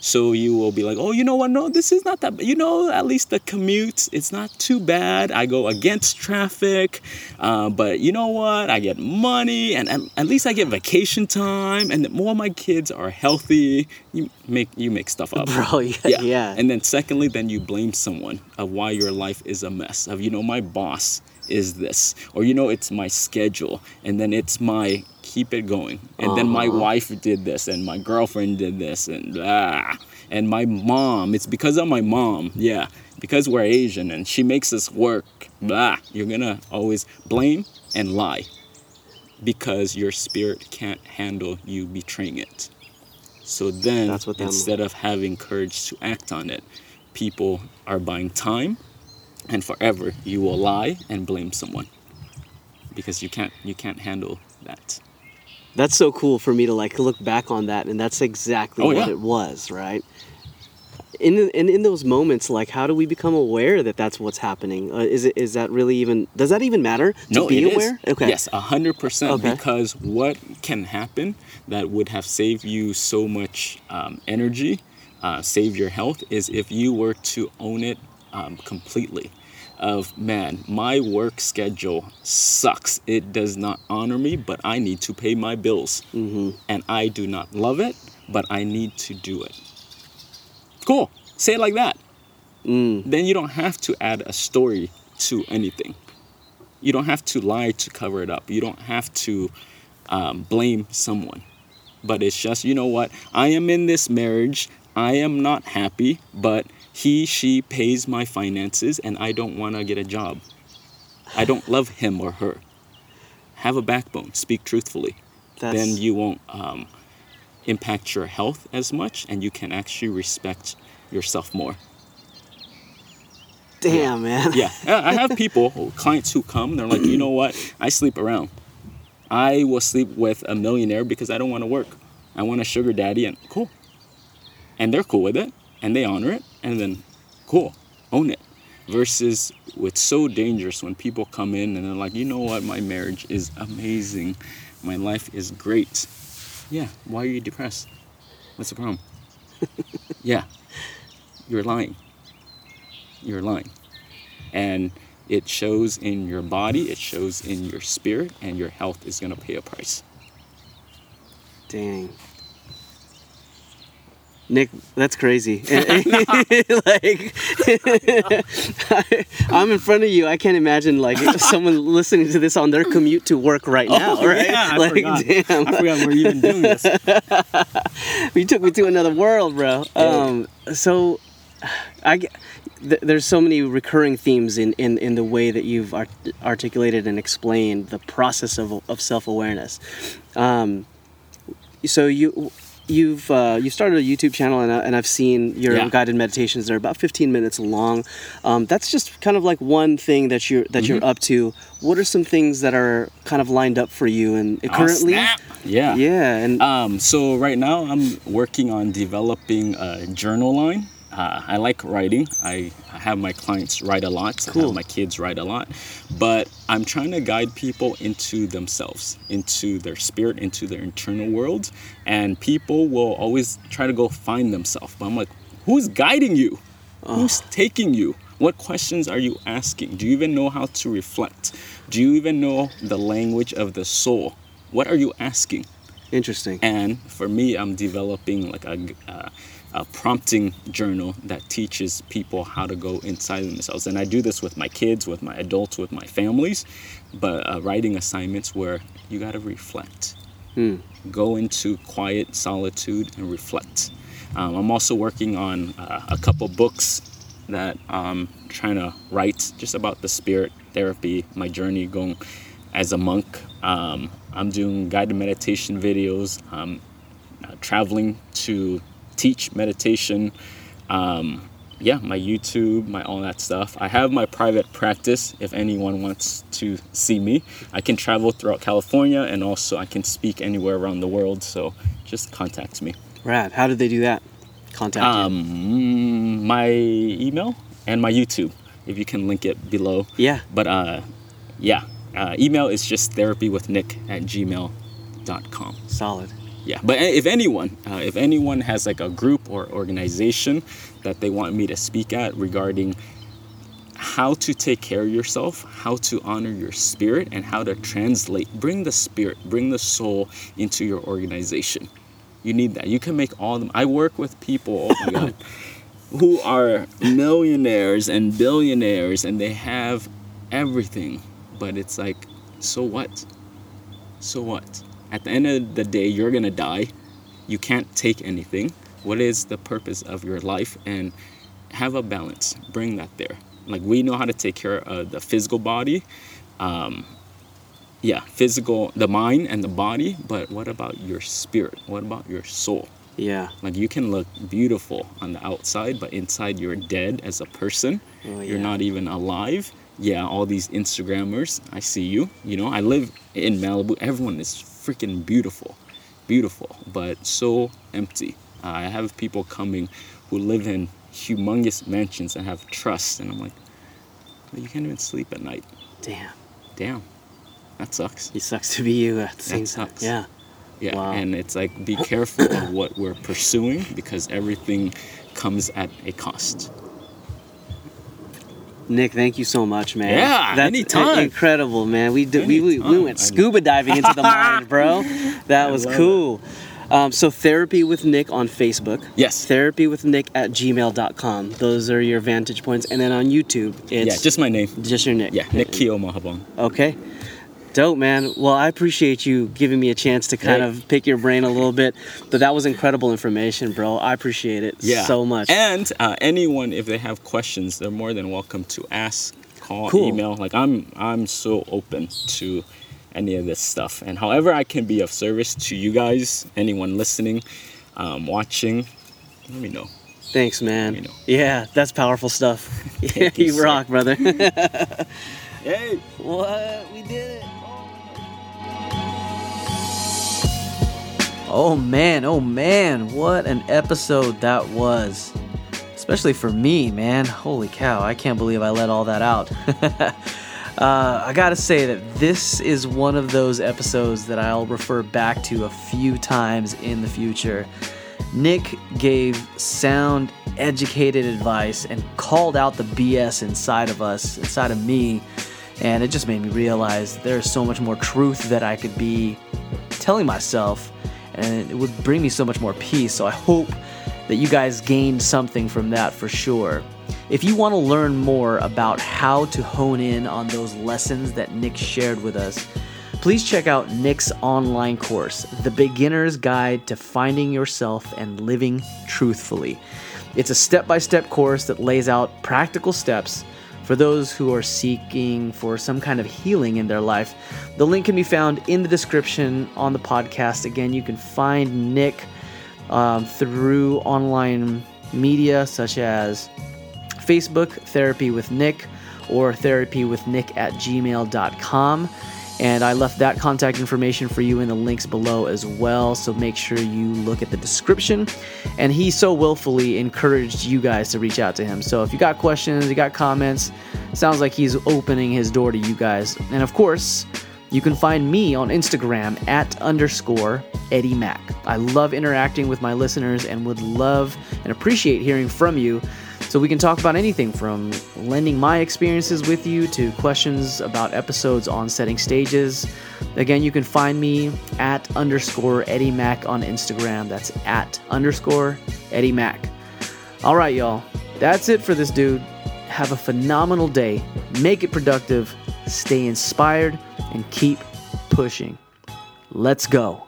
So you will be like, oh, you know what? No, this is not that bad. You know, at least the commute, it's not too bad. I go against traffic. Uh, but you know what? I get money and at, at least I get vacation time and more of my kids are healthy. You make, you make stuff up. Bro, *laughs* yeah. yeah. And then secondly, then you blame someone of why your life is a mess. Of you know, my boss is this, or you know, it's my schedule, and then it's my keep it going. And then my Uh-huh. wife did this, and my girlfriend did this, and blah. And my mom, it's because of my mom. Yeah, because we're Asian and she makes us work. Blah. You're gonna always blame and lie because your spirit can't handle you betraying it. So then, That's what instead of having courage to act on it, people are buying time, and forever you will lie and blame someone because you can't you can't handle that. That's so cool for me to like look back on that, and that's exactly Oh, what yeah. it was, right? In, in in those moments, like, how do we become aware that that's what's happening? Uh, is it is that really even does that even matter to no, be it is. aware? Okay. Yes, a hundred percent. Okay. Because what can happen that would have saved you so much um, energy, uh, save your health, is if you were to own it um, completely. Of man, my work schedule sucks. It does not honor me, but I need to pay my bills, Mm-hmm. and I do not love it, but I need to do it. Cool. Say it like that. Mm. then you don't have to add a story to anything. You don't have to lie to cover it up. You don't have to um, blame someone. But it's just, you know what? I am in this marriage. I am not happy, but he, she pays my finances and I don't want to get a job. I don't love him or her. Have a backbone. Speak truthfully. That's Then you won't um, impact your health as much and you can actually respect yourself more. damn, man. Yeah, *laughs* I have people, clients who come. They're like, you know what? I sleep around. I will sleep with a millionaire because I don't want to work. I want a sugar daddy, and cool. And they're cool with it, and they honor it, and then cool, own it. Versus, it's so dangerous when people come in and they're like, you know what? My marriage is amazing. My life is great. Yeah. Why are you depressed? What's the problem? *laughs* yeah. You're lying you're lying. And It shows in your body, it shows in your spirit, and your health is going to pay a price. Dang. Nick, that's crazy. *laughs* *laughs* like, *laughs* I'm in front of you. I can't imagine like someone listening to this on their commute to work right now, Oh, right? yeah, I like, forgot. damn, I forgot we're even doing this. you took me to another world, bro. Um, so, I th- there's so many recurring themes in, in, in the way that you've art- articulated and explained the process of, of self awareness. Um, so you you've uh, you started a YouTube channel and, I, and I've seen your Yeah. guided meditations. They're about 15 minutes long. Um, that's just kind of like one thing that you're that Mm-hmm. you're up to. What are some things that are kind of lined up for you and Oh, currently? snap. Yeah. Yeah, and Um, so right now I'm working on developing a journal line. Uh, I like writing. I, have my clients write a lot. I have my kids write a lot. But I'm trying to guide people into themselves, into their spirit, into their internal world. And people will always try to go find themselves. But I'm like, who's guiding you? Who's taking you? What questions are you asking? Do you even know how to reflect? Do you even know the language of the soul? What are you asking? interesting. And for me, I'm developing like a, a, a prompting journal that teaches people how to go inside themselves. And I do this with my kids, with my adults, with my families, but uh, writing assignments where you got to reflect. Go into quiet solitude and reflect. Um, I'm also working on uh, a couple books that I'm trying to write just about the spirit therapy, my journey going as a monk. Um, I'm doing guided meditation videos, um, uh, traveling to teach meditation. Um, yeah, my YouTube, my all that stuff. I have my private practice if anyone wants to see me. I can travel throughout California and also I can speak anywhere around the world. So just contact me. Rad. How did they do that? Contact. Um, my email and my YouTube, if you can link it below. Yeah. But uh, yeah, uh, email is just therapywithnick at gmail.com. Solid. Yeah, but if anyone, uh, if anyone has like a group or organization that they want me to speak at regarding how to take care of yourself, how to honor your spirit, and how to translate, bring the spirit, bring the soul into your organization. You need that. You can make all of them. I work with people, oh my God, *laughs* who are millionaires and billionaires and they have everything, but it's like, so what? So what? At the end of the day, you're gonna die. You can't take anything. What is the purpose of your life? And have a balance. Bring that there. Like we know how to take care of the physical body. Um, yeah, physical, the mind and the body. But what about your spirit? What about your soul? Yeah. Like you can look beautiful on the outside, but inside you're dead as a person. Oh, You're not even alive. Yeah, all these Instagrammers, I see you. You know, I live in Malibu. Everyone is freaking beautiful, beautiful, but so empty. Uh, I have people coming who live in humongous mansions and have trust, and I'm like, "Well, you can't even sleep at night. Damn. Damn, that sucks. It sucks to be you at the same That time. sucks. Yeah. Yeah, Wow. and it's like be careful of what we're pursuing because everything comes at a cost. Nick, thank you so much, man. Yeah, That's anytime. incredible, man. We did, we, we, we went scuba diving into the *laughs* mind, bro. That was cool. Um, so therapy with Nick on Facebook. Yes. Therapy with Nick at gmail.com. Those are your vantage points. And then on YouTube, it's yeah, just my name. just your Nick. Yeah, Nick Kio Mahabang. Okay. Dope, man. Well, I appreciate you giving me a chance to kind Hey. of pick your brain a little bit. But that was incredible information, bro. I appreciate it Yeah, so much. And uh, anyone, if they have questions, they're more than welcome to ask, call, Cool. email. Like I'm, I'm so open to any of this stuff, and however I can be of service to you guys, anyone listening, um, watching, let me know. Thanks, man. You know. Yeah, that's powerful stuff. *laughs* Yeah, you, *laughs* you rock, brother. *laughs* Hey. what? We did it. Oh man, oh man, what an episode that was. Especially for me, man. Holy cow, I can't believe I let all that out. *laughs* uh, I gotta say that this is one of those episodes that I'll refer back to a few times in the future. Nick gave sound educated advice and called out the BS inside of us, inside of me. And it just made me realize there's so much more truth that I could be telling myself, and it would bring me so much more peace. So I hope that you guys gained something from that for sure. If you want to learn more about how to hone in on those lessons that Nick shared with us, please check out Nick's online course, The Beginner's Guide to Finding Yourself and Living Truthfully. It's a step by step course that lays out practical steps for those who are seeking for some kind of healing in their life. The link can be found in the description on the podcast. Again, you can find Nick um, through online media such as Facebook, Therapy with Nick, or therapywithnick at gmail.com. And I left that contact information for you in the links below as well. So make sure you look at the description. And he so willfully encouraged you guys to reach out to him. So if you got questions, you got comments, sounds like he's opening his door to you guys. And of course, you can find me on Instagram at underscore Eddie Mack. I love interacting with my listeners and would love and appreciate hearing from you. So we can talk about anything from lending my experiences with you to questions about episodes on setting stages. Again, you can find me at underscore Eddie Mack on Instagram. That's at underscore Eddie Mack. All right, y'all. That's it for this dude. Have a phenomenal day. Make it productive. Stay inspired and keep pushing. Let's go.